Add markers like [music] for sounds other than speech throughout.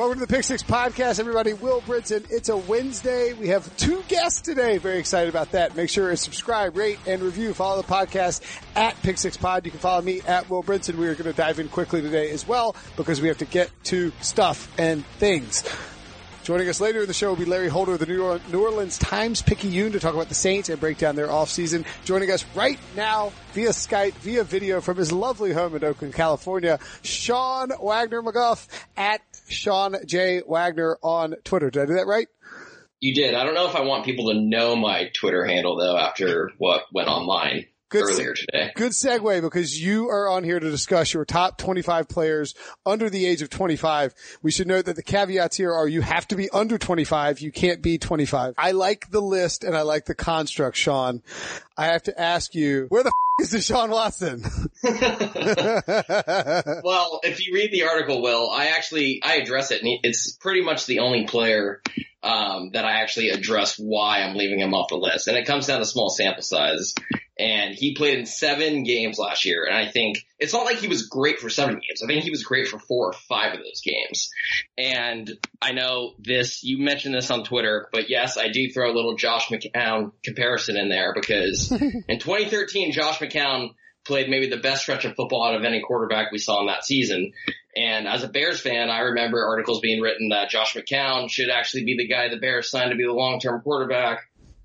Welcome to the Pick Six Podcast, everybody. Will Brinson. It's a Wednesday. We have two guests today. Very excited about that. Make sure to subscribe, rate, and review. Follow the podcast at Pick Six Pod. You can follow me at Will Brinson. We are going to dive in quickly today as well because we have to get to stuff and things. Joining us later in the show will be Larry Holder of the New Orleans Times Picayune to talk about the Saints and break down their offseason. Joining us right now via Skype, via video from his lovely home in Oakland, California, Sean Wagner McGough at Sean J. Wagner on Twitter. Did I do that right? You did. I don't know if I want people to know my Twitter handle though after what went online good earlier today. Good segue because you are on here to discuss your top 25 players under the age of 25. We should note that the caveats here are you have to be under 25. You can't be 25. I like the list and I like the construct, Sean. I have to ask you, where the f- is Deshaun Watson? [laughs] [laughs] well, if you read the article, Will, I actually, I address it and it's pretty much the only player um, that I actually address why I'm leaving him off the list. And it comes down to small sample size and he played in seven games last year. And I think it's not like he was great for seven games. I think he was great for four or five of those games. And I know this, you mentioned this on Twitter, but yes, I do throw a little Josh McCown comparison in there because [laughs] in 2013, Josh McCown played maybe the best stretch of football out of any quarterback we saw in that season. And as a Bears fan, I remember articles being written that Josh McCown should actually be the guy the Bears signed to be the long-term quarterback.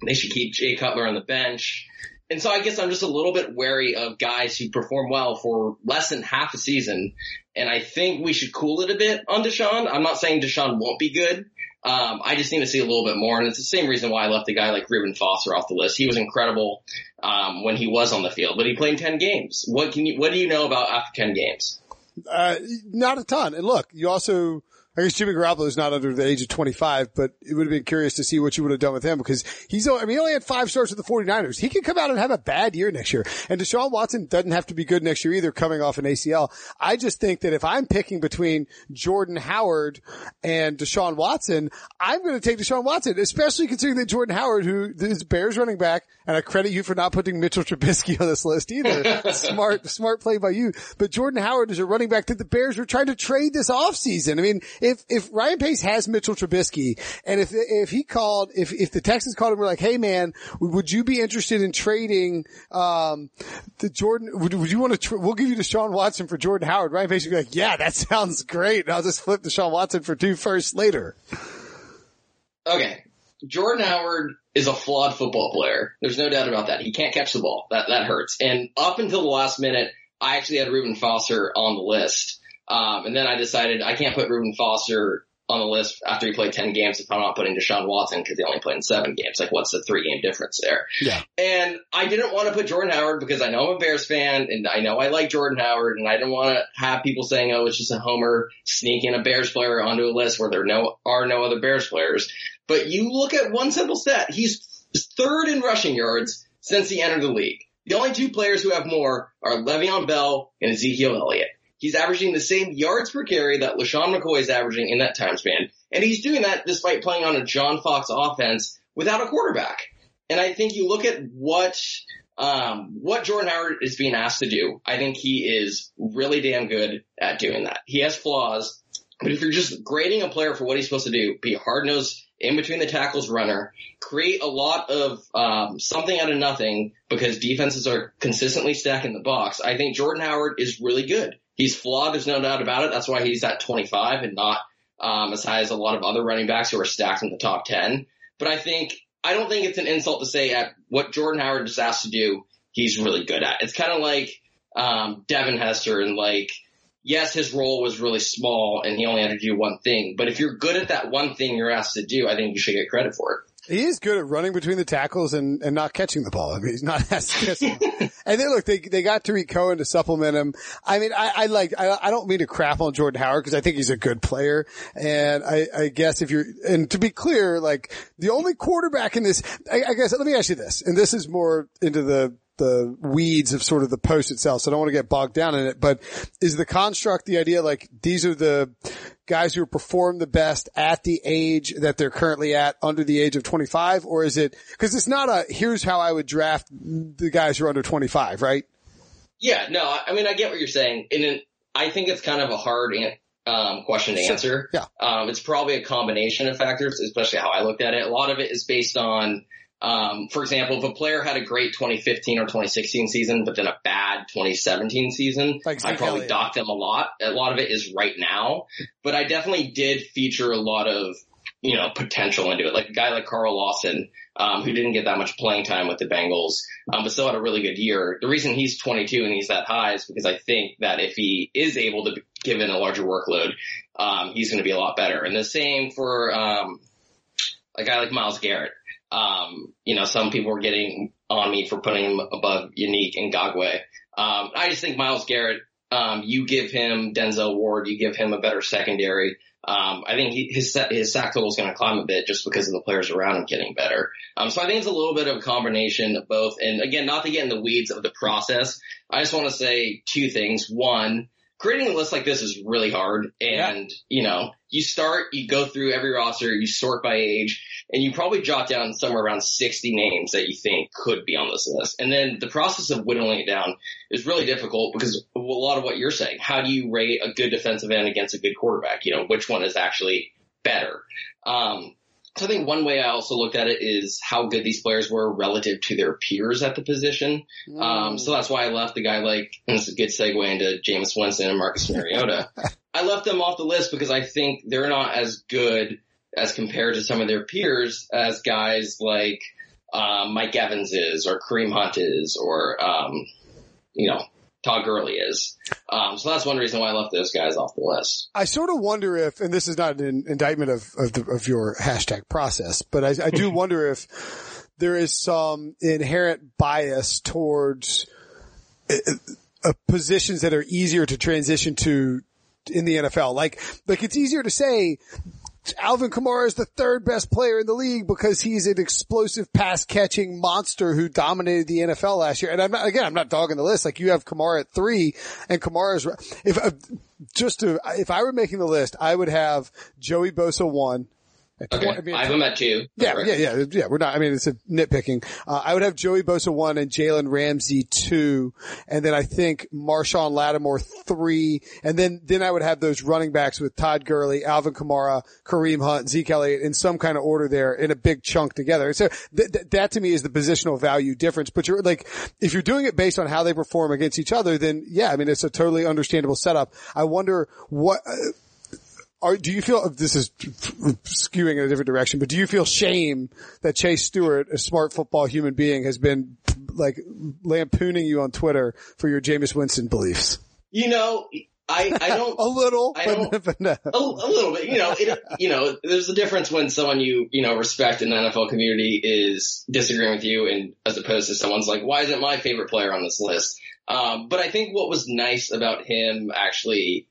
They should keep Jay Cutler on the bench. And so I guess I'm just a little bit wary of guys who perform well for less than half a season. And I think we should cool it a bit on Deshaun. I'm not saying Deshaun won't be good. Um, I just need to see a little bit more. And it's the same reason why I left a guy like Reuben Foster off the list. He was incredible, um, when he was on the field, but he played 10 games. What can you, what do you know about after 10 games? Uh, not a ton. And look, you also, I guess Jimmy Garoppolo is not under the age of 25, but it would have been curious to see what you would have done with him because he's, I mean, he only had five starts with the 49ers. He could come out and have a bad year next year. And Deshaun Watson doesn't have to be good next year either coming off an ACL. I just think that if I'm picking between Jordan Howard and Deshaun Watson, I'm going to take Deshaun Watson, especially considering that Jordan Howard, who is Bears running back, and I credit you for not putting Mitchell Trubisky [laughs] on this list either. [laughs] smart, smart play by you. But Jordan Howard is a running back that the Bears were trying to trade this offseason. I mean, if, if Ryan Pace has Mitchell Trubisky and if, if he called, if, if the Texans called him, we're like, hey man, would you be interested in trading, um, the Jordan, would, would you want to, tra- we'll give you Deshaun Watson for Jordan Howard. Ryan Pace would be like, yeah, that [laughs] sounds great. And I'll just flip Deshaun Watson for two firsts later. Okay. Jordan Howard is a flawed football player. There's no doubt about that. He can't catch the ball. That, that hurts. And up until the last minute, I actually had Reuben Foster on the list. Um, and then I decided I can't put Reuben Foster on the list after he played 10 games if I'm not putting Deshaun Watson because he only played in seven games. Like what's the three game difference there? Yeah. And I didn't want to put Jordan Howard because I know I'm a Bears fan and I know I like Jordan Howard and I didn't want to have people saying, oh, it's just a homer sneaking a Bears player onto a list where there no, are no other Bears players. But you look at one simple stat. He's third in rushing yards since he entered the league. The only two players who have more are Le'Veon Bell and Ezekiel Elliott. He's averaging the same yards per carry that LeSean McCoy is averaging in that time span. And he's doing that despite playing on a John Fox offense without a quarterback. And I think you look at what, um, what Jordan Howard is being asked to do. I think he is really damn good at doing that. He has flaws, but if you're just grading a player for what he's supposed to do, be hard nosed in between the tackles runner, create a lot of um, something out of nothing because defenses are consistently stacking the box. I think Jordan Howard is really good. He's flawed, there's no doubt about it. That's why he's at 25 and not um, as high as a lot of other running backs who are stacked in the top 10. But I think I don't think it's an insult to say at what Jordan Howard is asked to do, he's really good at. It's kind of like um, Devin Hester and like yes, his role was really small and he only had to do one thing. But if you're good at that one thing you're asked to do, I think you should get credit for it. He is good at running between the tackles and, and not catching the ball. I mean, he's not [laughs] as [laughs] And then look, they, they got Tarik Cohen to supplement him. I mean, I, I like, I, I don't mean to crap on Jordan Howard because I think he's a good player. And I, I guess if you're, and to be clear, like the only quarterback in this, I, I guess, let me ask you this, and this is more into the, the weeds of sort of the post itself. So I don't want to get bogged down in it, but is the construct the idea like these are the guys who perform the best at the age that they're currently at under the age of 25? Or is it, cause it's not a, here's how I would draft the guys who are under 25, right? Yeah, no, I mean, I get what you're saying. And I think it's kind of a hard um, question to Sure. answer. Yeah. Um, it's probably a combination of factors, especially how I looked at it. A lot of it is based on, um, for example, if a player had a great 2015 or 2016 season, but then a bad 2017 season, Like I probably Elliott. dock them a lot. A lot of it is right now, but I definitely did feature a lot of, you know, potential into it. Like a guy like Carl Lawson, um, who didn't get that much playing time with the Bengals, um, but still had a really good year. The reason he's 22 and he's that high is because I think that if he is able to be given a larger workload, um, he's going to be a lot better. And the same for, um, a guy like Myles Garrett. Um, you know, some people were getting on me for putting him above Yannick Ngakoue. Um, I just think Myles Garrett, um, you give him Denzel Ward, you give him a better secondary. Um, I think he, his his sack total is going to climb a bit just because of the players around him getting better. Um, so I think it's a little bit of a combination of both. And again, not to get in the weeds of the process, I just want to say two things. One, creating a list like this is really hard. And, you know, you start, you go through every roster, you sort by age, and you probably jot down somewhere around 60 names that you think could be on this list. And then the process of whittling it down is really difficult because a lot of what you're saying. How do you rate a good defensive end against a good quarterback? You know, which one is actually better? Um, I think one way I also looked at it is how good these players were relative to their peers at the position. Um, so that's why I left the guy like, and [laughs] this is a good segue into Jameis Winston and Marcus Mariota. [laughs] I left them off the list because I think they're not as good as compared to some of their peers as guys like, um, Mike Evans is or Kareem Hunt is or, um, you know, Todd Gurley is. Um, so that's one reason why I left those guys off the list. I sort of wonder if, and this is not an indictment of of, the, of your hashtag process, but I, I do [laughs] wonder if there is some inherent bias towards uh, uh, positions that are easier to transition to in the NFL. Like, like it's easier to say Alvin Kamara is the third best player in the league because he's an explosive pass catching monster who dominated the NFL last year. And I'm not, again, I'm not dogging the list. Like you have Kamara at three and Kamara's, if, uh, just to, if I were making the list, I would have Joey Bosa one. Okay. I mean, I have them at two. yeah, Correct. yeah, yeah, yeah. We're not. I mean, it's a nitpicking. Uh, I would have Joey Bosa one and Jalen Ramsey two, and then I think Marshon Lattimore three, and then then I would have those running backs with Todd Gurley, Alvin Kamara, Kareem Hunt, Zeke Elliott in some kind of order there in a big chunk together. So th- th- that to me is the positional value difference. But you're like, if you're doing it based on how they perform against each other, then yeah, I mean, it's a totally understandable setup. I wonder what. Uh, are, do you feel this is skewing in a different direction, but do you feel shame that Chase Stewart, a smart football human being, has been like lampooning you on Twitter for your Jameis Winston beliefs? You know, I, I [laughs] don't, A little, I don't- but no. a, a little bit, you know, it, you know, there's a difference when someone you, you know, respect in the NFL community is disagreeing with you and as opposed to someone's like, why isn't my favorite player on this list? Um, but I think what was nice about him actually,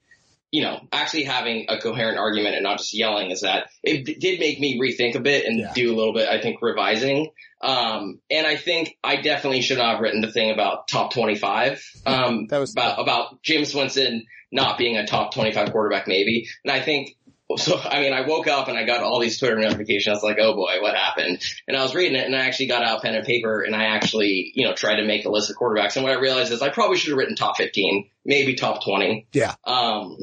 you know, actually having a coherent argument and not just yelling is that it d- did make me rethink a bit and Yeah. do a little bit, I think, revising. Um, and I think I definitely should not have written the thing about top 25, [laughs] um, That was- about, about Jameis Winston not being a top 25 quarterback maybe. And I think, so, I mean, I woke up and I got all these Twitter notifications. I was like, oh boy, what happened? And I was reading it and I actually got out pen and paper and I actually, you know, tried to make a list of quarterbacks. And what I realized is I probably should have written top 15, maybe top 20. Yeah. Um,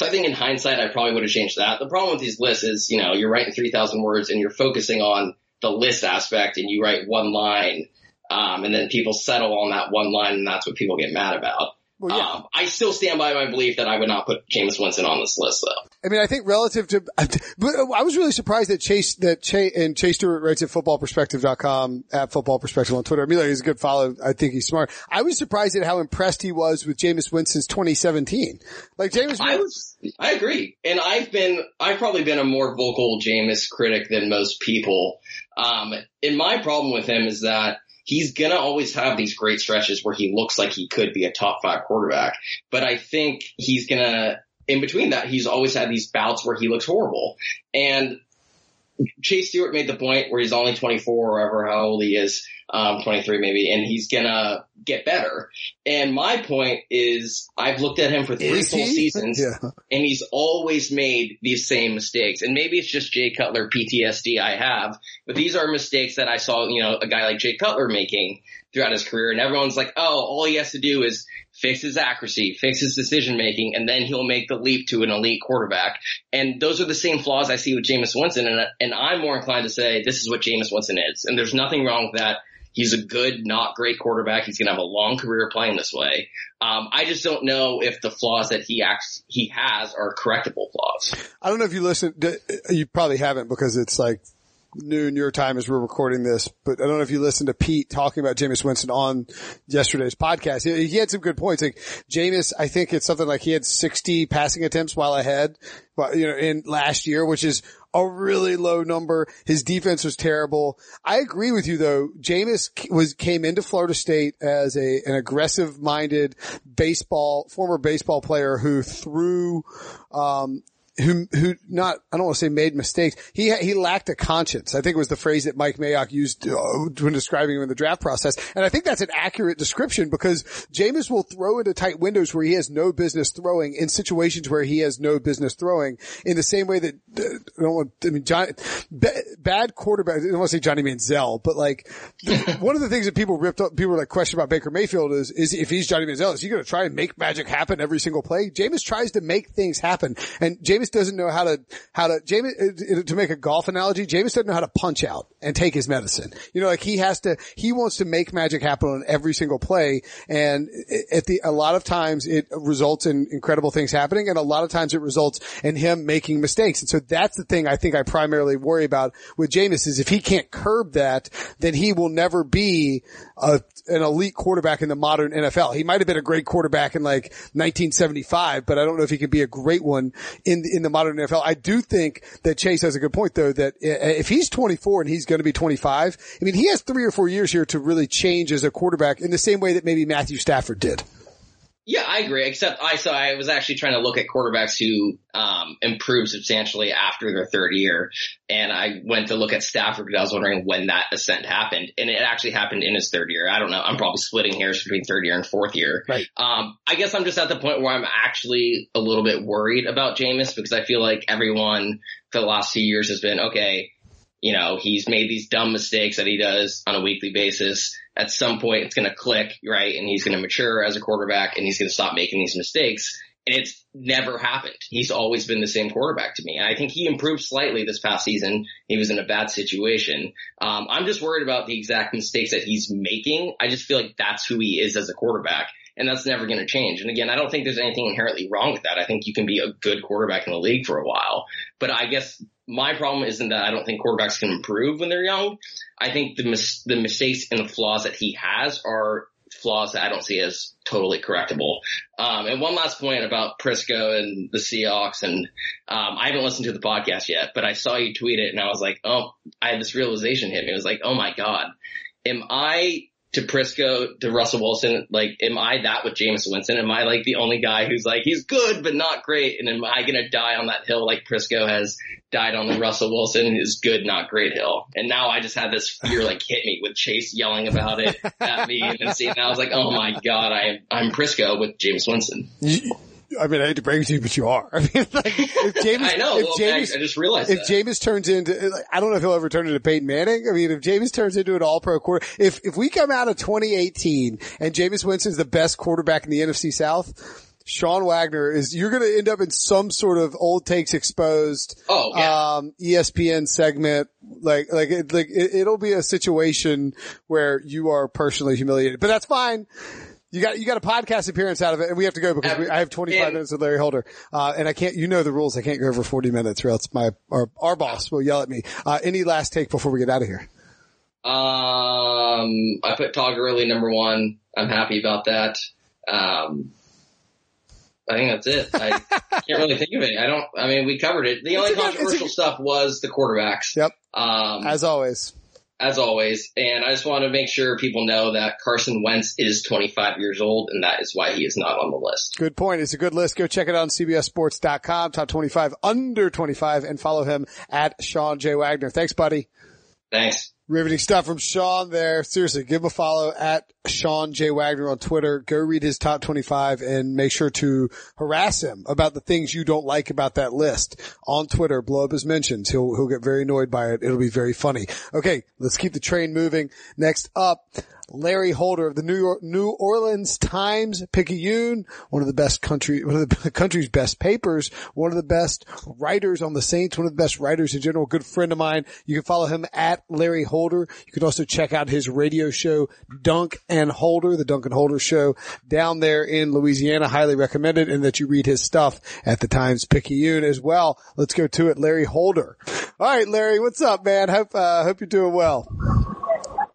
so I think in hindsight, I probably would have changed that. The problem with these lists is, you know, you're writing 3,000 words and you're focusing on the list aspect and you write one line, um, and then people settle on that one line and that's what people get mad about. Well, yeah. Um, I still stand by my belief that I would not put Jameis Winston on this list though. I mean, I think relative to, but I was really surprised that Chase, that Chase, and Chase Stewart writes at footballperspective.com, at footballperspective on Twitter. I mean, like, he's a good follow. I think he's smart. I was surprised at how impressed he was with Jameis Winston's 2017. Like, Jameis I was, I agree. And I've been, I've probably been a more vocal Jameis critic than most people. Um, and my problem with him is that he's gonna always have these great stretches where he looks like he could be a top five quarterback. But I think he's gonna, in between that, he's always had these bouts where he looks horrible. And Chase Stewart made the point where he's only 24 or ever how old he is. Um, 23 maybe, and he's gonna get better. And my point is, I've looked at him for three Is full he? seasons, Yeah. and he's always made these same mistakes. And maybe it's just Jay Cutler PTSD I have, but these are mistakes that I saw, you know, a guy like Jay Cutler making throughout his career. And everyone's like, oh, all he has to do is fix his accuracy, fix his decision making, and then he'll make the leap to an elite quarterback. And those are the same flaws I see with Jameis Winston. And, and I'm more inclined to say this is what Jameis Winston is. And there's nothing wrong with that. He's a good, not great quarterback. He's going to have a long career playing this way. Um, I just don't know if the flaws that he acts, he has are correctable flaws. I don't know if you listened. You probably haven't because it's like noon your time as we're recording this. But I don't know if you listened to Pete talking about Jameis Winston on yesterday's podcast. He, he had some good points. Like Jameis, I think it's something like he had 60 passing attempts while ahead, but you know, in last year, which is a really low number. His defense was terrible. I agree with you though. Jameis was, came into Florida State as a, an aggressive minded baseball, former baseball player who threw, um, who, who not, I don't want to say made mistakes. He, he lacked a conscience. I think it was the phrase that Mike Mayock used uh, when describing him in the draft process. And I think that's an accurate description because Jameis will throw into tight windows where he has no business throwing in situations where he has no business throwing in the same way that, uh, I don't want, I mean, John, bad quarterback, I don't want to say Johnny Manziel, but like [laughs] one of the things that people ripped up, people were like question about Baker Mayfield is, is if he's Johnny Manziel, is he going to try and make magic happen every single play? Jameis tries to make things happen and Jameis doesn't know how to, how to, Jameis, uh, to make a golf analogy, Jameis doesn't know how to punch out and take his medicine. You know, like he has to, he wants to make magic happen on every single play. And at the, a lot of times it results in incredible things happening. And a lot of times it results in him making mistakes. And so that's the thing I think I primarily worry about with Jameis is if he can't curb that, then he will never be a, an elite quarterback in the modern NFL. He might have been a great quarterback in like 1975, but I don't know if he can be a great one in in the modern NFL. I do think that Chase has a good point though that uh, if he's 24 and he's going to be 25, I mean he has three or four years here to really change as a quarterback in the same way that maybe Matthew Stafford did. Yeah, I agree. Except I so I was actually trying to look at quarterbacks who um, improved substantially after their third year, and I went to look at Stafford because I was wondering when that ascent happened, and it actually happened in his third year. I don't know. I'm probably splitting hairs between third year and fourth year. Right. Um, I guess I'm just at the point where I'm actually a little bit worried about Jameis because I feel like everyone for the last few years has been okay. You know, he's made these dumb mistakes that he does on a weekly basis. At some point, it's going to click, right? And he's going to mature as a quarterback and he's going to stop making these mistakes. And it's never happened. He's always been the same quarterback to me. And I think he improved slightly this past season. He was in a bad situation. Um, I'm just worried about the exact mistakes that he's making. I just feel like that's who he is as a quarterback. And that's never going to change. And again, I don't think there's anything inherently wrong with that. I think you can be a good quarterback in the league for a while. But I guess my problem isn't that I don't think quarterbacks can improve when they're young. I think the mis- the mistakes and the flaws that he has are flaws that I don't see as totally correctable. Um, and one last point about Prisco and the Seahawks, and um, I haven't listened to the podcast yet, but I saw you tweet it, and I was like, oh, I had this realization hit me. It was like, oh my god, am I to Prisco, to Russell Wilson, like, am I that with Jameis Winston? Am I like the only guy who's like, he's good, but not great? And am I going to die on that hill like Prisco has died on the Russell Wilson is good, not great hill? And now I just had this fear like hit me with Chase yelling about it at me and seeing, I was like, oh my God, I I'm Prisco with Jameis Winston. I mean, I hate to break it to you, but you are. [laughs] I mean, like, if [laughs] James, I know. if Well, James, I, just realized if that. Jameis turns into, like, I don't know if he'll ever turn into Peyton Manning. I mean, if James turns into an all pro quarter, if, if we come out of 2018 and Jameis Winston's the best quarterback in the NFC South, Sean Wagner is, you're going to end up in some sort of old takes exposed, Oh, yeah. um, ESPN segment. Like, like, it, like, it, it'll be a situation where you are personally humiliated, but that's fine. You got you got a podcast appearance out of it, and we have to go because we, I have 25 And- minutes with Larry Holder, uh, and I can't. You know the rules. I can't go over 40 minutes, or else my our, our boss will yell at me. Uh, any last take before we get out of here? Um, I put Todd Gurley number one. I'm happy about that. Um, I think that's it. I [laughs] can't really think of it. I don't. I mean, we covered it. The only a it's a controversial stuff was the quarterbacks. Yep. Um, As always, as always, and I just want to make sure people know that Carson Wentz is 25 years old, and that is why he is not on the list. good point. It's a good list. Go check it out on CBSSports.com. Top 25 under 25, and follow him at Sean J Wagner. Thanks, buddy. Thanks. Riveting stuff from Sean there. Seriously, give him a follow at Sean J. Wagner on Twitter. Go read his top 25 and make sure to harass him about the things you don't like about that list on Twitter. Blow up his mentions. He'll, he'll get very annoyed by it. It'll be very funny. Okay. Let's keep the train moving. Next up, Larry Holder of the New York, New Orleans Times Picayune, one of the best country, one of the [laughs] country's best papers, one of the best writers on the Saints, one of the best writers in general, good friend of mine. You can follow him at Larry Holder. You can also check out his radio show, Dunk and Holder, the Duncan Holder show down there in Louisiana. Highly recommended and that you read his stuff at the Times Picayune as well. Let's go to it. Larry Holder. All right, Larry, what's up, man? Hope, uh, hope you're doing well.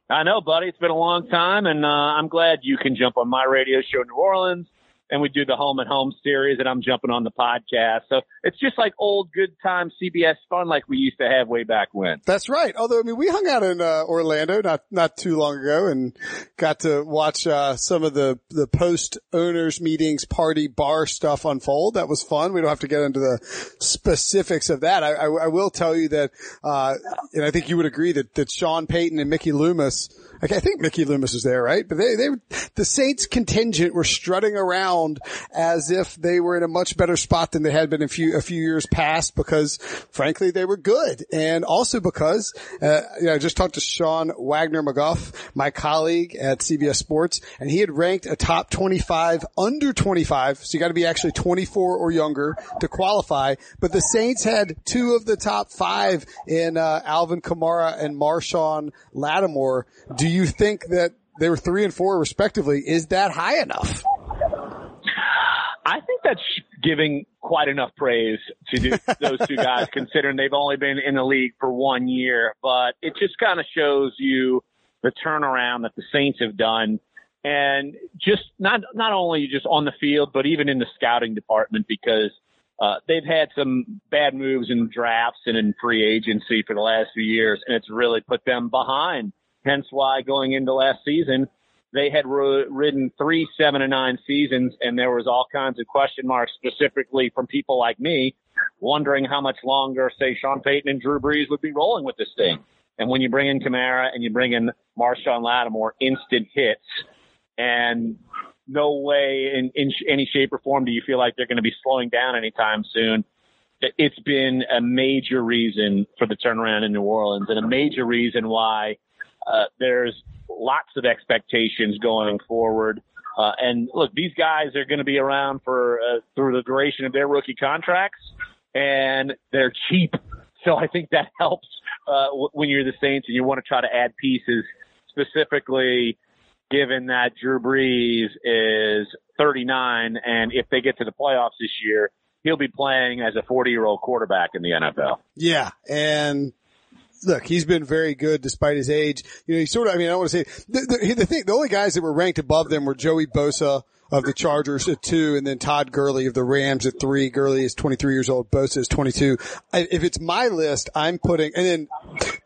I know, buddy. It's been a long time, and uh, I'm glad you can jump on my radio show in New Orleans and we do the home and home series and I'm jumping on the podcast. So it's just like old good time CBS fun like we used to have way back when. That's right. Although, I mean, we hung out in uh, Orlando not, not too long ago and got to watch, uh, some of the, the post owners meetings party bar stuff unfold. That was fun. We don't have to get into the specifics of that. I, I, I will tell you that, uh, and I think you would agree that, that Sean Payton and Mickey Loomis, I think Mickey Loomis is there, right? But they, they, the Saints contingent were strutting around as if they were in a much better spot than they had been a few, a few years past because frankly, they were good. And also because, uh, you know, I just talked to Sean Wagner McGough, my colleague at CBS Sports, and he had ranked a top 25 under 25. So you got to be actually 24 or younger to qualify. But the Saints had two of the top five in, uh, Alvin Kamara and Marshon Lattimore. Do think that they were three and four respectively? Is that high enough? I think that's giving quite enough praise to do, [laughs] those two guys, considering they've only been in the league for one year. But it just kind of shows you the turnaround that the Saints have done, and just not not only just on the field, but even in the scouting department, because uh, they've had some bad moves in drafts and in free agency for the last few years, and it's really put them behind. Hence why going into last season, they had ridden three seven and nine seasons, and there was all kinds of question marks, specifically from people like me, wondering how much longer, say, Sean Payton and Drew Brees would be rolling with this thing. And when you bring in Kamara and you bring in Marshon Lattimore, instant hits, and no way in, in any shape or form do you feel like they're going to be slowing down anytime soon. It's been a major reason for the turnaround in New Orleans and a major reason why uh, there's lots of expectations going forward. Uh, and look, these guys are going to be around for uh, through the duration of their rookie contracts, and they're cheap. [laughs] So I think that helps uh, w- when you're the Saints and you want to try to add pieces, specifically given that Drew Brees is 39, and if they get to the playoffs this year, he'll be playing as a 40 year old quarterback in the NFL. Yeah, and look, he's been very good despite his age. You know, he sort of, I mean, I don't want to say, the, the, the thing, the only guys that were ranked above them were Joey Bosa, of the Chargers at two, and then Todd Gurley of the Rams at three. Gurley is 23 years old. Bosa is 22. I, if it's my list, I'm putting, and then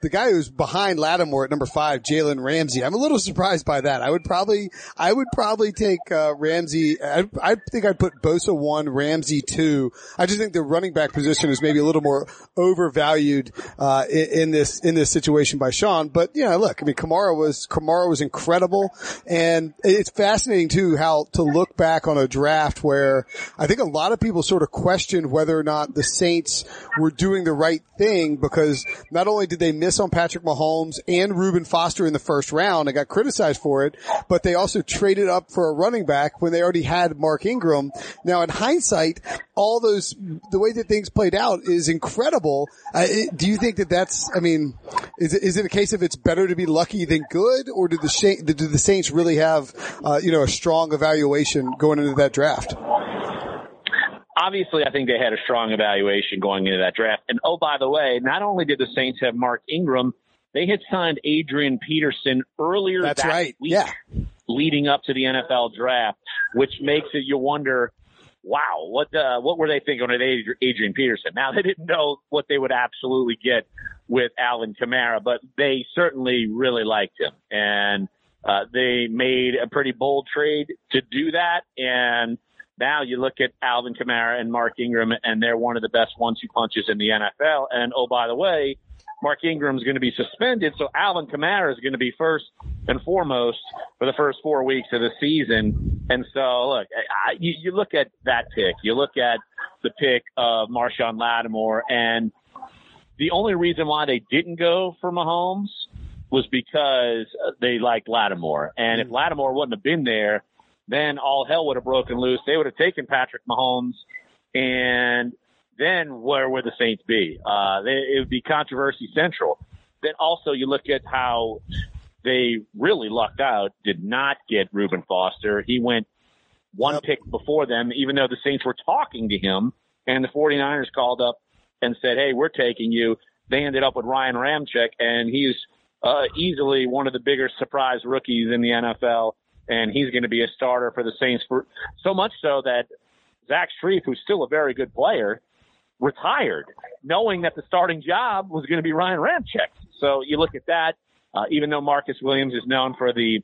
the guy who's behind Lattimore at number five, Jalen Ramsey. I'm a little surprised by that. I would probably, I would probably take, uh, Ramsey. I, I think I'd put Bosa one, Ramsey two. I just think the running back position is maybe a little more overvalued, uh, in, in this, in this situation by Sean. But, you know, look, I mean, Kamara was, Kamara was incredible. And it's fascinating too how to look back on a draft where I think a lot of people sort of questioned whether or not the Saints were doing the right thing because not only did they miss on Patrick Mahomes and Reuben Foster in the first round and got criticized for it, but they also traded up for a running back when they already had Mark Ingram. Now in hindsight, all those, the way that things played out is incredible. Uh, it, do you think that that's, I mean, is it, is it a case of it's better to be lucky than good or do the, did the Saints really have, uh, you know, a strong evaluation evaluation going into that draft? Obviously, I think they had a strong evaluation going into that draft. And oh, by the way, not only did the Saints have Mark Ingram, they had signed Adrian Peterson earlier That's that right. week, yeah. leading up to the NFL draft, which makes it you wonder, wow, what uh, what were they thinking with Adrian Peterson? Now they didn't know what they would absolutely get with Alvin Kamara, but they certainly really liked him and uh, they made a pretty bold trade to do that, and Now you look at Alvin Kamara and Mark Ingram, and they're one of the best one-two punches in the NFL. And oh, by the way, Mark Ingram's going to be suspended, so Alvin Kamara is going to be first and foremost for the first four weeks of the season. And so, look, I, you, you look at that pick, you look at the pick of Marshon Lattimore, and the only reason why they didn't go for Mahomes was because they liked Lattimore. And if hmm. Lattimore wouldn't have been there, then all hell would have broken loose. They would have taken Patrick Mahomes, and then where would the Saints be? Uh, they, it would be controversy central. Then also you look at how they really lucked out, did not get Reuben Foster. He went one Yep. pick before them, even though the Saints were talking to him, and the 49ers called up and said, hey, we're taking you. They ended up with Ryan Ramczyk and he's uh, easily one of the bigger surprise rookies in the NFL, and he's going to be a starter for the Saints. For so much so that Zach Strief, who's still a very good player, retired, knowing that the starting job was going to be Ryan Ramczyk. So you look at that. Uh, even though Marcus Williams is known for the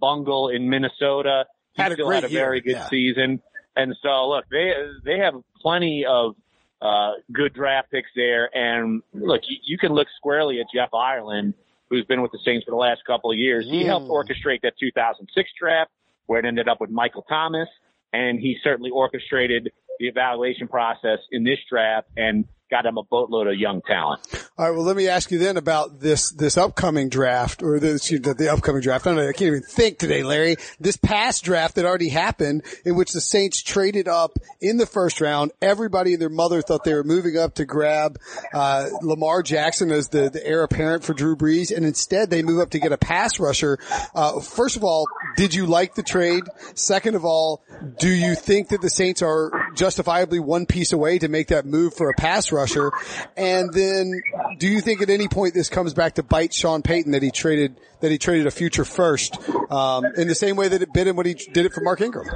bungle in Minnesota, he Had still had a year, very good yeah. season. And so, look, they they have plenty of uh, good draft picks there. And look, you, you can look squarely at Jeff Ireland, who's been with the Saints for the last couple of years. He helped Mm. orchestrate that 2006 draft, where it ended up with Michael Thomas, and he certainly orchestrated the evaluation process in this draft and got him a boatload of young talent. All right. Well, let me ask you then about this this upcoming draft or the the upcoming draft. I don't know. I can't even think today, Larry. This past draft that already happened, in which the Saints traded up in the first round. Everybody and their mother thought they were moving up to grab uh, Lamar Jackson as the, the heir apparent for Drew Brees, and instead they move up to get a pass rusher. Uh, first of all, did you like the trade? Second of all, do you think that the Saints are justifiably one piece away to make that move for a pass rusher? And then, do you think at any point this comes back to bite Sean Payton that he traded that he traded a future first um, in the same way that it bit him when he did it for Mark Ingram?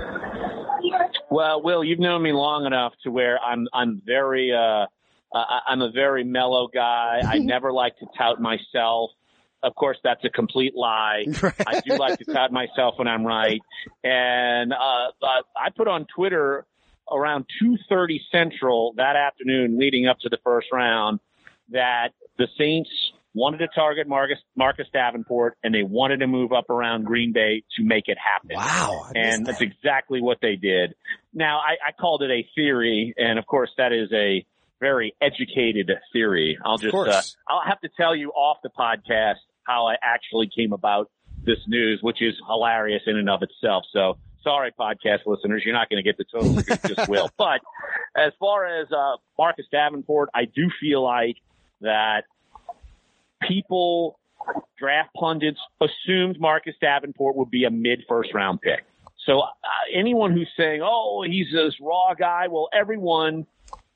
Well, Will, you've known me long enough to where I'm I'm very uh, I- I'm a very mellow guy. I [laughs] never like to tout myself. Of course, that's a complete lie. [laughs] I do like to tout myself when I'm right. And uh, uh, I put on Twitter around 2:30 Central that afternoon, leading up to the first round, that the Saints wanted to target Marcus Marcus Davenport, and they wanted to move up around Green Bay to make it happen Wow. and that's exactly what they did. Now, I, I called it a theory, and of course, that is a very educated theory. I'll just, uh, course. I'll have to tell you off the podcast how I actually came about this news, which is hilarious in and of itself. So, sorry, podcast listeners, you're not going to get the total. You just will. [laughs] But as far as uh, Marcus Davenport, I do feel like that people draft pundits assumed Marcus Davenport would be a mid first round pick. So uh, anyone who's saying, "Oh, he's this raw guy," well, everyone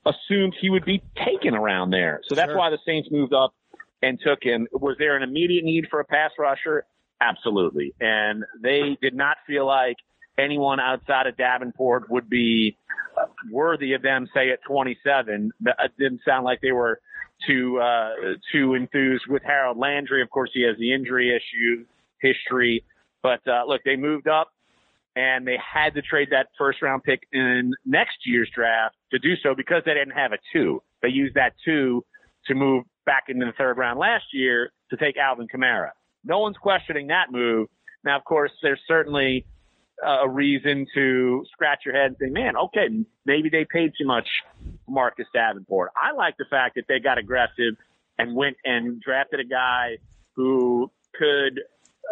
assumed he would be taken around there. So that's Sure. why the Saints moved up and took him. Was there an immediate need for a pass rusher? Absolutely. And they did not feel like anyone outside of Davenport would be uh, worthy of them, say at 27. That- It didn't sound like they were too uh, too enthused with Harold Landry. Of course, he has the injury issue history. But uh, look, they moved up and they had to trade that first round pick in next year's draft to do so because they didn't have a two. They used that two to move back into the third round last year to take Alvin Kamara. No one's questioning that move. Now, of course, there's certainly a reason to scratch your head and say, man, okay, maybe they paid too much for Marcus Davenport. I like the fact that they got aggressive and went and drafted a guy who could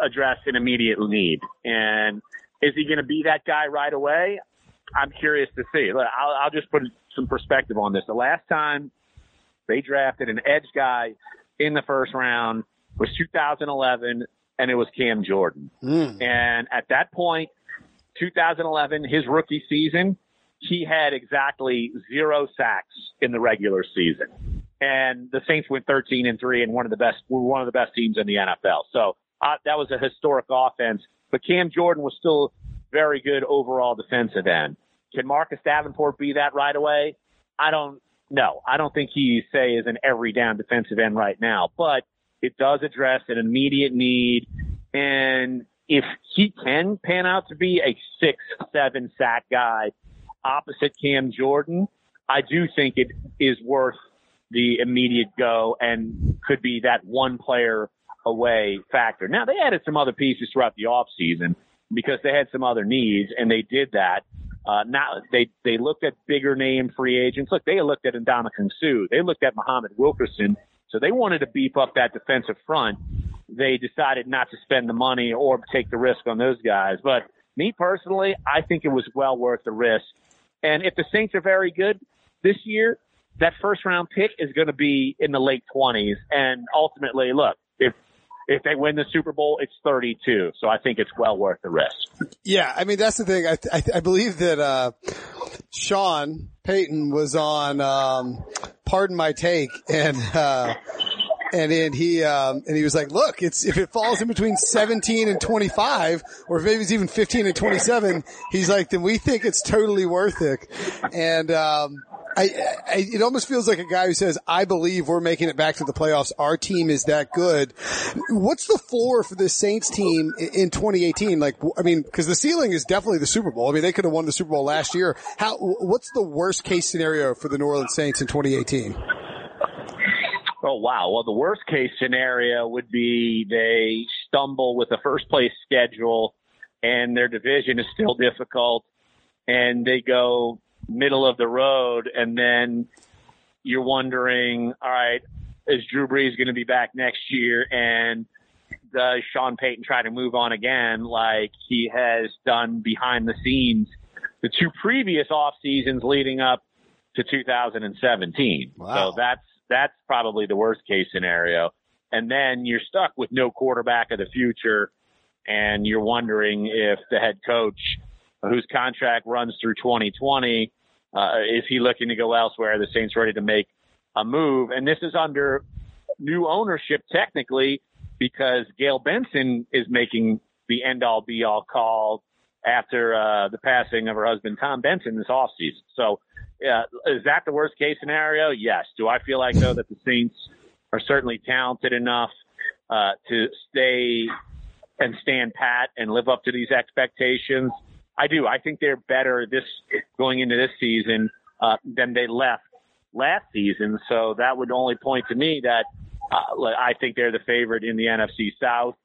address an immediate need. And is he going to be that guy right away? I'm curious to see. Look, I'll, I'll just put some perspective on this. The last time they drafted an edge guy in the first round was 2011, and it was Cam Jordan. Mm. And at that point, 2011, his rookie season, he had exactly zero sacks in the regular season. And the Saints went 13 and three and one of the best, were one of the best teams in the NFL. So uh, that was a historic offense. But Cam Jordan was still very good overall defensive end. Can Marcus Davenport be that right away? I don't know. I don't think he say is an every down defensive end right now, but it does address an immediate need. And if he can pan out to be a six, seven sack guy, opposite Cam Jordan, I do think it is worth the immediate go and could be that one player away factor. Now they added some other pieces throughout the off season because they had some other needs and they did that. Uh, now they, they looked at bigger name free agents. Look, they looked at Ndamukong Suh. They looked at Muhammad Wilkerson. So they wanted to beef up that defensive front. They decided not to spend the money or take the risk on those guys. But me personally, I think it was well worth the risk. And if the Saints are very good this year, that first round pick is going to be in the late twenties. And ultimately, look, if if they win the Super Bowl, it's 32. So I think it's well worth the risk. Yeah, I mean that's the thing. I I, I believe that uh, Sean Payton was on um, Pardon My Take, and uh, and then he um, and he was like, "Look, it's if it falls in between 17 and 25, or maybe it's even 15 and 27, he's like, then we think it's totally worth it." And um, I, I, it almost feels like a guy who says, "I believe we're making it back to the playoffs. Our team is that good." What's the floor for the Saints team in 2018? Like, I mean, because the ceiling is definitely the Super Bowl. I mean, they could have won the Super Bowl last year. How? What's the worst case scenario for the New Orleans Saints in 2018? Oh wow. Well, the worst case scenario would be they stumble with the first place schedule and their division is still difficult and they go middle of the road and then you're wondering, all right, is Drew Brees going to be back next year and does Sean Payton try to move on again like he has done behind the scenes the two previous off seasons leading up to 2017. Wow. So that's that's probably the worst case scenario. And then you're stuck with no quarterback of the future, and you're wondering if the head coach, whose contract runs through 2020, uh, is he looking to go elsewhere? The Saints ready to make a move, and this is under new ownership technically because Gayle Benson is making the end all be all call after uh, the passing of her husband Tom Benson this offseason. So uh, is that the worst case scenario? Yes. Do I feel like though that the Saints are certainly talented enough uh, to stay and stand pat and live up to these expectations? I do. I think they're better this going into this season uh, than they left last season. So that would only point to me that uh, I think they're the favorite in the NFC South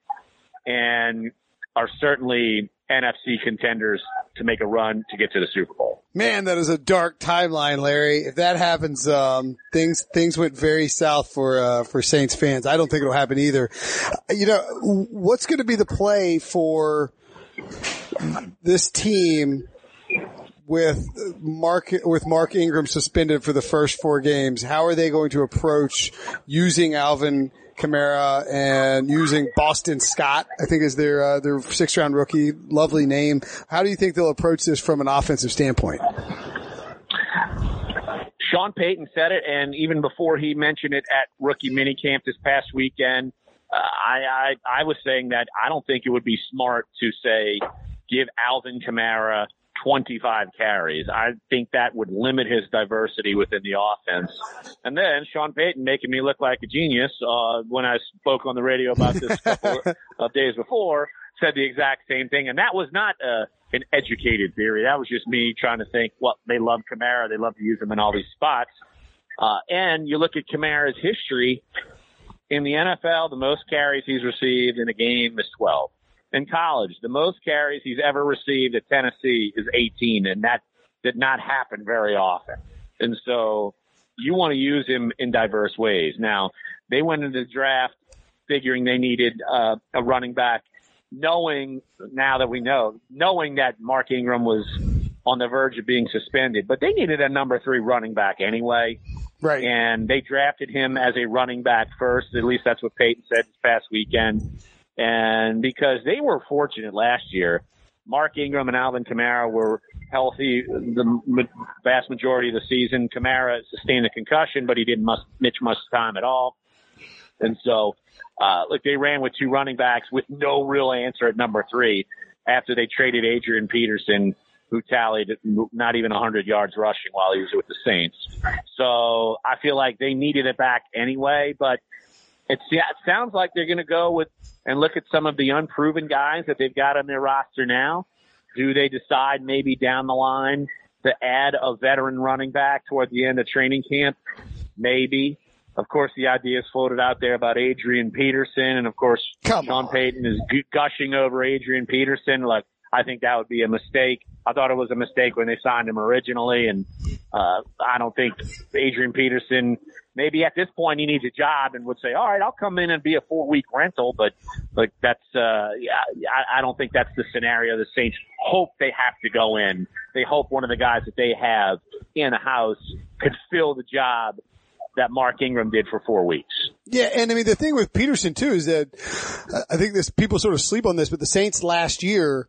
and are certainly NFC contenders to make a run to get to the Super Bowl. Man, that is a dark timeline, Larry. If that happens, um, things things went very south for uh, for Saints fans. I don't think it'll happen either. You know, what's going to be the play for this team with Mark with Mark Ingram suspended for the first four games? How are they going to approach using Alvin? Kamara and using Boston Scott, I think is their uh, their sixth round rookie. Lovely name. How do you think they'll approach this from an offensive standpoint? Sean Payton said it, and even before he mentioned it at rookie minicamp this past weekend, uh, I, I I was saying that I don't think it would be smart to say give Alvin Kamara 25 carries. I think that would limit his diversity within the offense. And then Sean Payton making me look like a genius uh, when I spoke on the radio about this a [laughs] couple of days before said the exact same thing. And that was not uh, an educated theory. That was just me trying to think, well, they love Kamara. They love to use him in all these spots. Uh, and you look at Kamara's history in the NFL, the most carries he's received in a game is 12 in college. The most carries he's ever received at Tennessee is 18, and that did not happen very often. And so you want to use him in diverse ways. Now, they went into the draft figuring they needed uh, a running back, knowing now that we know, knowing that Mark Ingram was on the verge of being suspended, but they needed a number three running back anyway. Right. And they drafted him as a running back first. At least that's what Payton said this past weekend. And because they were fortunate last year, Mark Ingram and Alvin Kamara were healthy the vast majority of the season. Kamara sustained a concussion, but he didn't miss much time at all. And so, uh, like they ran with two running backs with no real answer at number three after they traded Adrian Peterson, who tallied not even 100 yards rushing while he was with the Saints. So I feel like they needed it back anyway, but it's, yeah, it sounds like they're going to go with and look at some of the unproven guys that they've got on their roster now. Do they decide maybe down the line to add a veteran running back toward the end of training camp? Maybe. Of course, the idea is floated out there about Adrian Peterson, and of course, Come Sean on. Payton is gu- gushing over Adrian Peterson. Like, I think that would be a mistake. I thought it was a mistake when they signed him originally, and uh, I don't think Adrian Peterson. Maybe at this point he needs a job and would say, "All right, I'll come in and be a four week rental." But, but that's uh, yeah, I, I don't think that's the scenario. The Saints hope they have to go in. They hope one of the guys that they have in the house could fill the job that Mark Ingram did for four weeks. Yeah, and I mean the thing with Peterson too is that uh, I think this people sort of sleep on this, but the Saints last year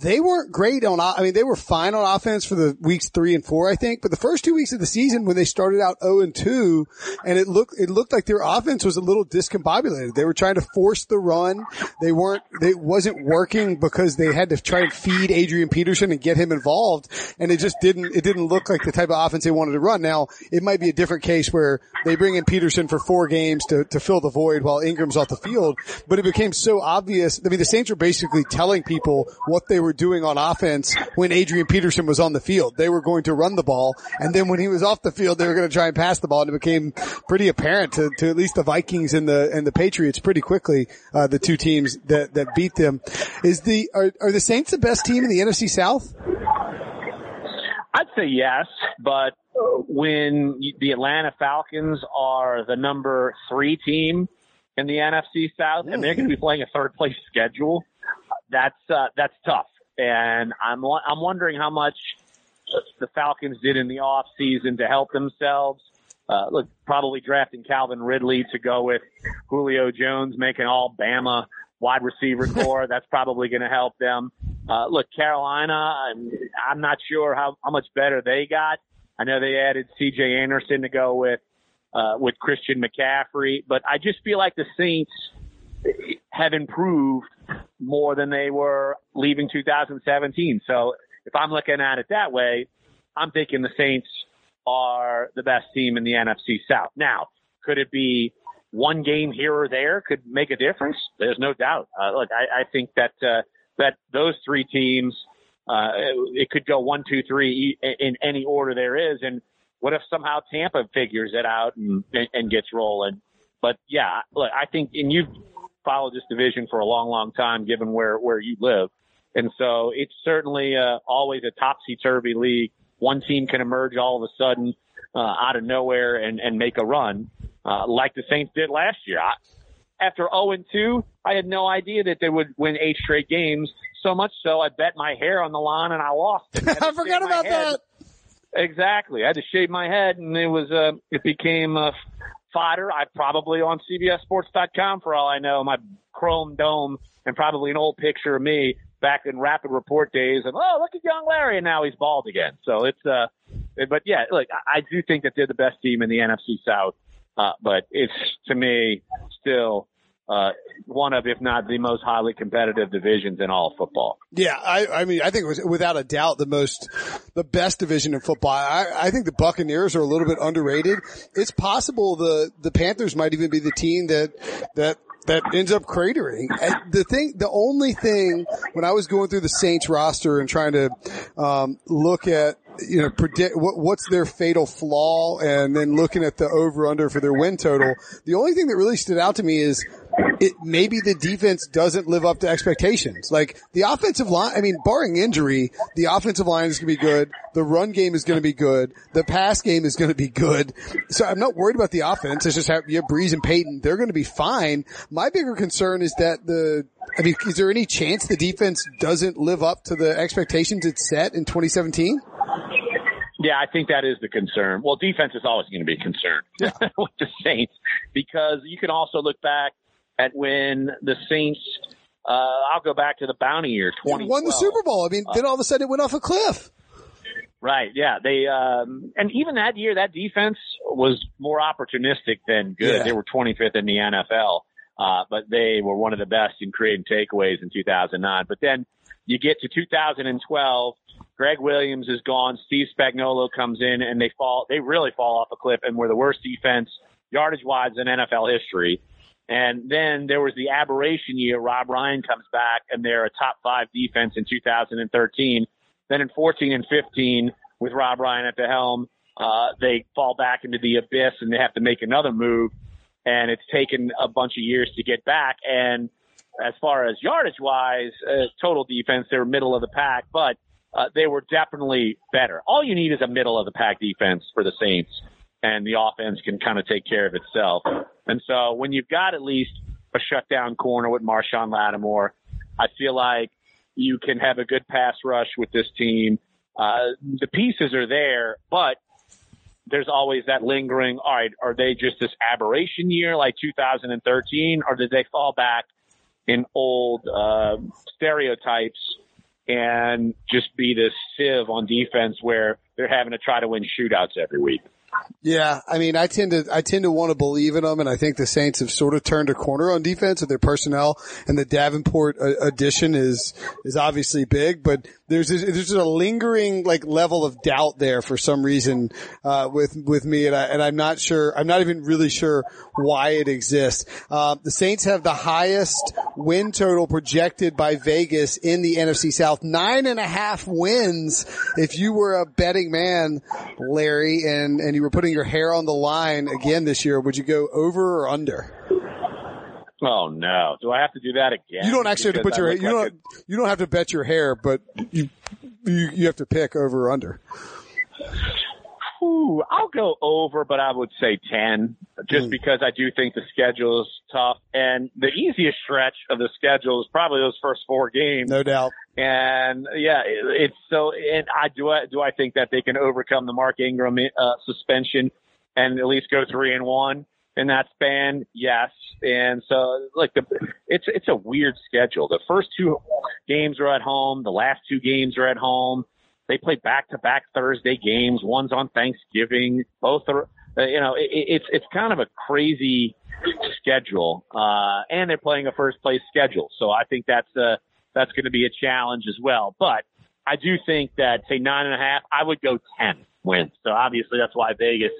they weren't great on. I mean they were fine on offense for the weeks three and four, I think, but the first two weeks of the season when they started out zero and two, and it looked it looked like their offense was a little discombobulated. They were trying to force the run. They weren't. it wasn't working because they had to try and feed Adrian Peterson and get him involved, and it just didn't. It didn't look like the type of offense they wanted to run. Now it might be a different case where they bring in Peterson for four games to, to fill the void while Ingram's off the field, but it became so obvious. I mean, the Saints were basically telling people what they were doing on offense when Adrian Peterson was on the field. They were going to run the ball, and then when he was off the field, they were going to try and pass the ball, and it became pretty apparent to, to at least the Vikings and the and the Patriots pretty quickly. Uh, the two teams that that beat them is the are, are the Saints the best team in the NFC South? I'd say yes, but when the Atlanta Falcons are the number three team in the NFC South and they're going to be playing a third place schedule, that's uh, that's tough. And I'm I'm wondering how much the Falcons did in the off season to help themselves. Uh, look, probably drafting Calvin Ridley to go with Julio Jones, making all Bama wide receiver [laughs] core. That's probably going to help them. Uh, look, Carolina, I'm, I'm not sure how, how much better they got. I know they added CJ Anderson to go with, uh, with Christian McCaffrey, but I just feel like the Saints have improved more than they were leaving 2017. So if I'm looking at it that way, I'm thinking the Saints are the best team in the NFC South. Now, could it be one game here or there could make a difference? There's no doubt. Uh, look, I, I think that, uh, that those three teams, uh, it, it could go one, two, three in, any order there is. And what if somehow Tampa figures it out and, and, and gets rolling? But yeah, look, I think, and you've followed this division for a long, long time, given where, where you live. And so it's certainly, uh, always a topsy-turvy league. One team can emerge all of a sudden, uh, out of nowhere and, and make a run, uh, like the Saints did last year. I, after 0 and 2, I had no idea that they would win eight straight games. So much so, I bet my hair on the line and I lost. [laughs] I forgot about head. that. Exactly. I had to shave my head and it was, uh, it became, uh, fodder. I probably on CBSSports.com for all I know, my chrome dome and probably an old picture of me back in rapid report days and, oh, look at young Larry. And now he's bald again. So it's, uh, but yeah, look, I do think that they're the best team in the NFC South. Uh, but it's to me still, uh, one of, if not the most highly competitive divisions in all football. Yeah, I, I mean, I think it was without a doubt the most, the best division in football. I, I think the Buccaneers are a little bit underrated. It's possible the, the Panthers might even be the team that, that, that ends up cratering. And the thing, the only thing when I was going through the Saints roster and trying to, um, look at, you know, predict what, what's their fatal flaw and then looking at the over under for their win total, the only thing that really stood out to me is it maybe the defense doesn't live up to expectations. Like the offensive line, I mean, barring injury, the offensive line is going to be good. The run game is going to be good. The pass game is going to be good. So I'm not worried about the offense. It's just have, you have Brees and Payton. They're going to be fine. My bigger concern is that the, I mean, is there any chance the defense doesn't live up to the expectations it set in 2017? Yeah, I think that is the concern. Well, defense is always going to be a concern [laughs] with the Saints because you can also look back at when the Saints, uh, I'll go back to the bounty year, 20. Won the Super Bowl. I mean, then all of a sudden it went off a cliff. Right. Yeah. They, um, and even that year, that defense was more opportunistic than good. Yeah. They were 25th in the NFL. Uh, but they were one of the best in creating takeaways in 2009. But then you get to 2012, Gregg Williams is gone, Steve Spagnuolo comes in and they fall, they really fall off a cliff and were the worst defense yardage wise in NFL history. And then there was the aberration year. Rob Ryan comes back and they're a top five defense in 2013. Then in 14 and 15, with Rob Ryan at the helm, uh, they fall back into the abyss and they have to make another move. And it's taken a bunch of years to get back. And as far as yardage wise, uh, total defense, they were middle of the pack, but uh, they were definitely better. All you need is a middle of the pack defense for the Saints, and the offense can kind of take care of itself. And so when you've got at least a shutdown corner with Marshon Lattimore, I feel like you can have a good pass rush with this team. Uh, the pieces are there, but there's always that lingering, all right, are they just this aberration year like 2013 or did they fall back in old uh, stereotypes and just be this sieve on defense where they're having to try to win shootouts every week? Yeah, I mean, I tend to I tend to want to believe in them, and I think the Saints have sort of turned a corner on defense with their personnel, and the Davenport uh, addition is is obviously big, but there's a, there's a lingering like level of doubt there for some reason uh, with with me, and I and I'm not sure. I'm not even really sure why it exists. Uh, the Saints have the highest win total projected by Vegas in the NFC South, nine and a half wins. If you were a betting man, Larry, and and you were putting your hair on the line again this year, would you go over or under? Oh no! Do I have to do that again? You don't actually have to put your you don't you don't have to bet your hair, but you you you have to pick over or under. Ooh, I'll go over, but I would say 10 just mm. because I do think the schedule is tough and the easiest stretch of the schedule is probably those first four games. No doubt. And yeah, it, it's so, and I do, I, do I think that they can overcome the Mark Ingram uh, suspension and at least go three and one in that span? Yes. And so like the, it's, it's a weird schedule. The first two games are at home. The last two games are at home they play back to back Thursday games. One's on Thanksgiving. Both are, uh, you know, it, it's, it's kind of a crazy schedule. Uh, and they're playing a first place schedule. So I think that's, uh, that's going to be a challenge as well. But I do think that say nine and a half, I would go 10 wins. So obviously that's why Vegas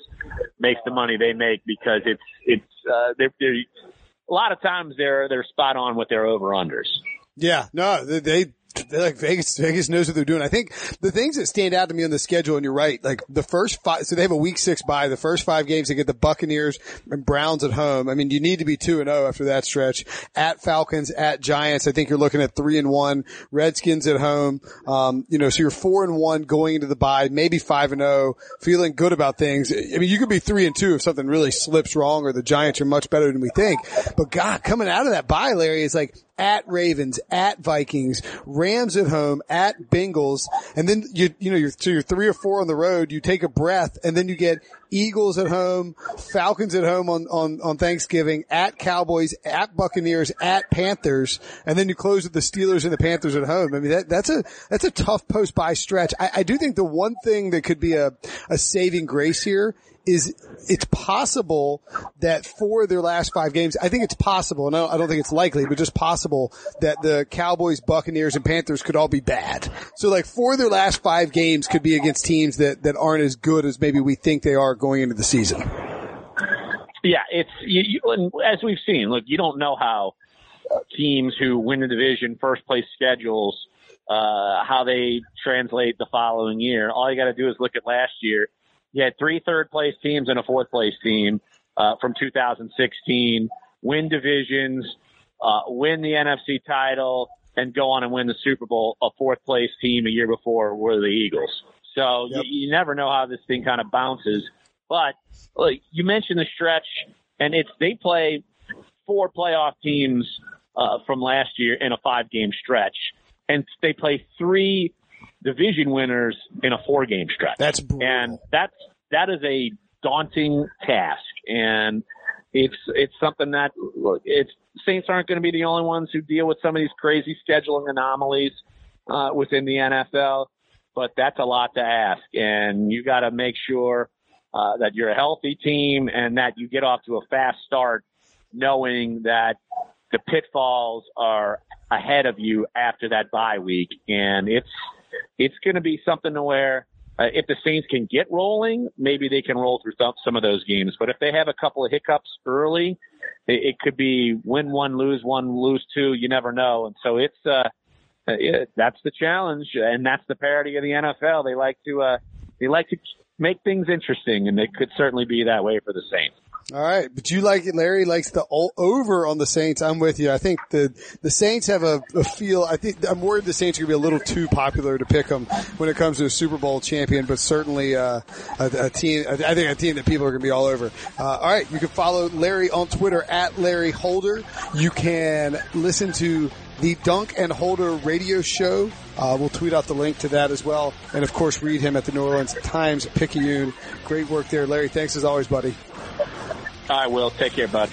makes the money they make because it's, it's, uh, they're, they're, a lot of times they're, they're spot on with their over unders. Yeah, no, they, like Vegas, Vegas knows what they're doing. I think the things that stand out to me on the schedule, and you're right, like the first five, so they have a week six bye. The first five games, they get the Buccaneers and Browns at home. I mean, you need to be two and zero oh after that stretch. At Falcons, at Giants, I think you're looking at three and one. Redskins at home. Um, you know, so you're four and one going into the bye, maybe five and zero, oh, feeling good about things. I mean, you could be three and two if something really slips wrong, or the Giants are much better than we think. But God, coming out of that bye, Larry, is like at Ravens, at Vikings, Rams at home, at Bengals, and then you you know you're so you're three or four on the road. You take a breath, and then you get Eagles at home, Falcons at home on on on Thanksgiving, at Cowboys, at Buccaneers, at Panthers, and then you close with the Steelers and the Panthers at home. I mean that that's a that's a tough post by stretch. I, I do think the one thing that could be a a saving grace here is it's possible that for their last five games, I think it's possible, and I don't think it's likely, but just possible that the Cowboys, Buccaneers, and Panthers could all be bad. So like for their last five games could be against teams that, that aren't as good as maybe we think they are going into the season. Yeah, it's, you, you, as we've seen, look, you don't know how teams who win the division, first place schedules, uh, how they translate the following year. All you got to do is look at last year you had three third place teams and a fourth place team uh, from 2016 win divisions, uh, win the NFC title, and go on and win the Super Bowl. A fourth place team a year before were the Eagles. So yep. you, you never know how this thing kind of bounces. But look, you mentioned the stretch, and it's they play four playoff teams uh, from last year in a five game stretch, and they play three division winners in a four game stretch. That's brutal. and that's that is a daunting task, and it's it's something that look, it's Saints aren't going to be the only ones who deal with some of these crazy scheduling anomalies uh, within the NFL, but that's a lot to ask, and you got to make sure uh, that you're a healthy team and that you get off to a fast start, knowing that the pitfalls are ahead of you after that bye week, and it's it's going to be something to where uh, if the Saints can get rolling, maybe they can roll through some, some of those games. But if they have a couple of hiccups early, it, it could be win one, lose one, lose two. You never know. And so it's, uh, it, that's the challenge and that's the parity of the NFL. They like to, uh, they like to make things interesting, and it could certainly be that way for the Saints. All right, but you like it. Larry likes the all over on the Saints. I'm with you. I think the the Saints have a, a feel. I think I'm worried the Saints are going to be a little too popular to pick them when it comes to a Super Bowl champion, but certainly uh, a, a team. I think a team that people are going to be all over. Uh, all right, you can follow Larry on Twitter at Larry Holder. You can listen to the Dunk and Holder radio show. Uh, we'll tweet out the link to that as well. And of course, read him at the New Orleans Times Picayune. Great work there, Larry. Thanks as always, buddy. I will. Take care, bud.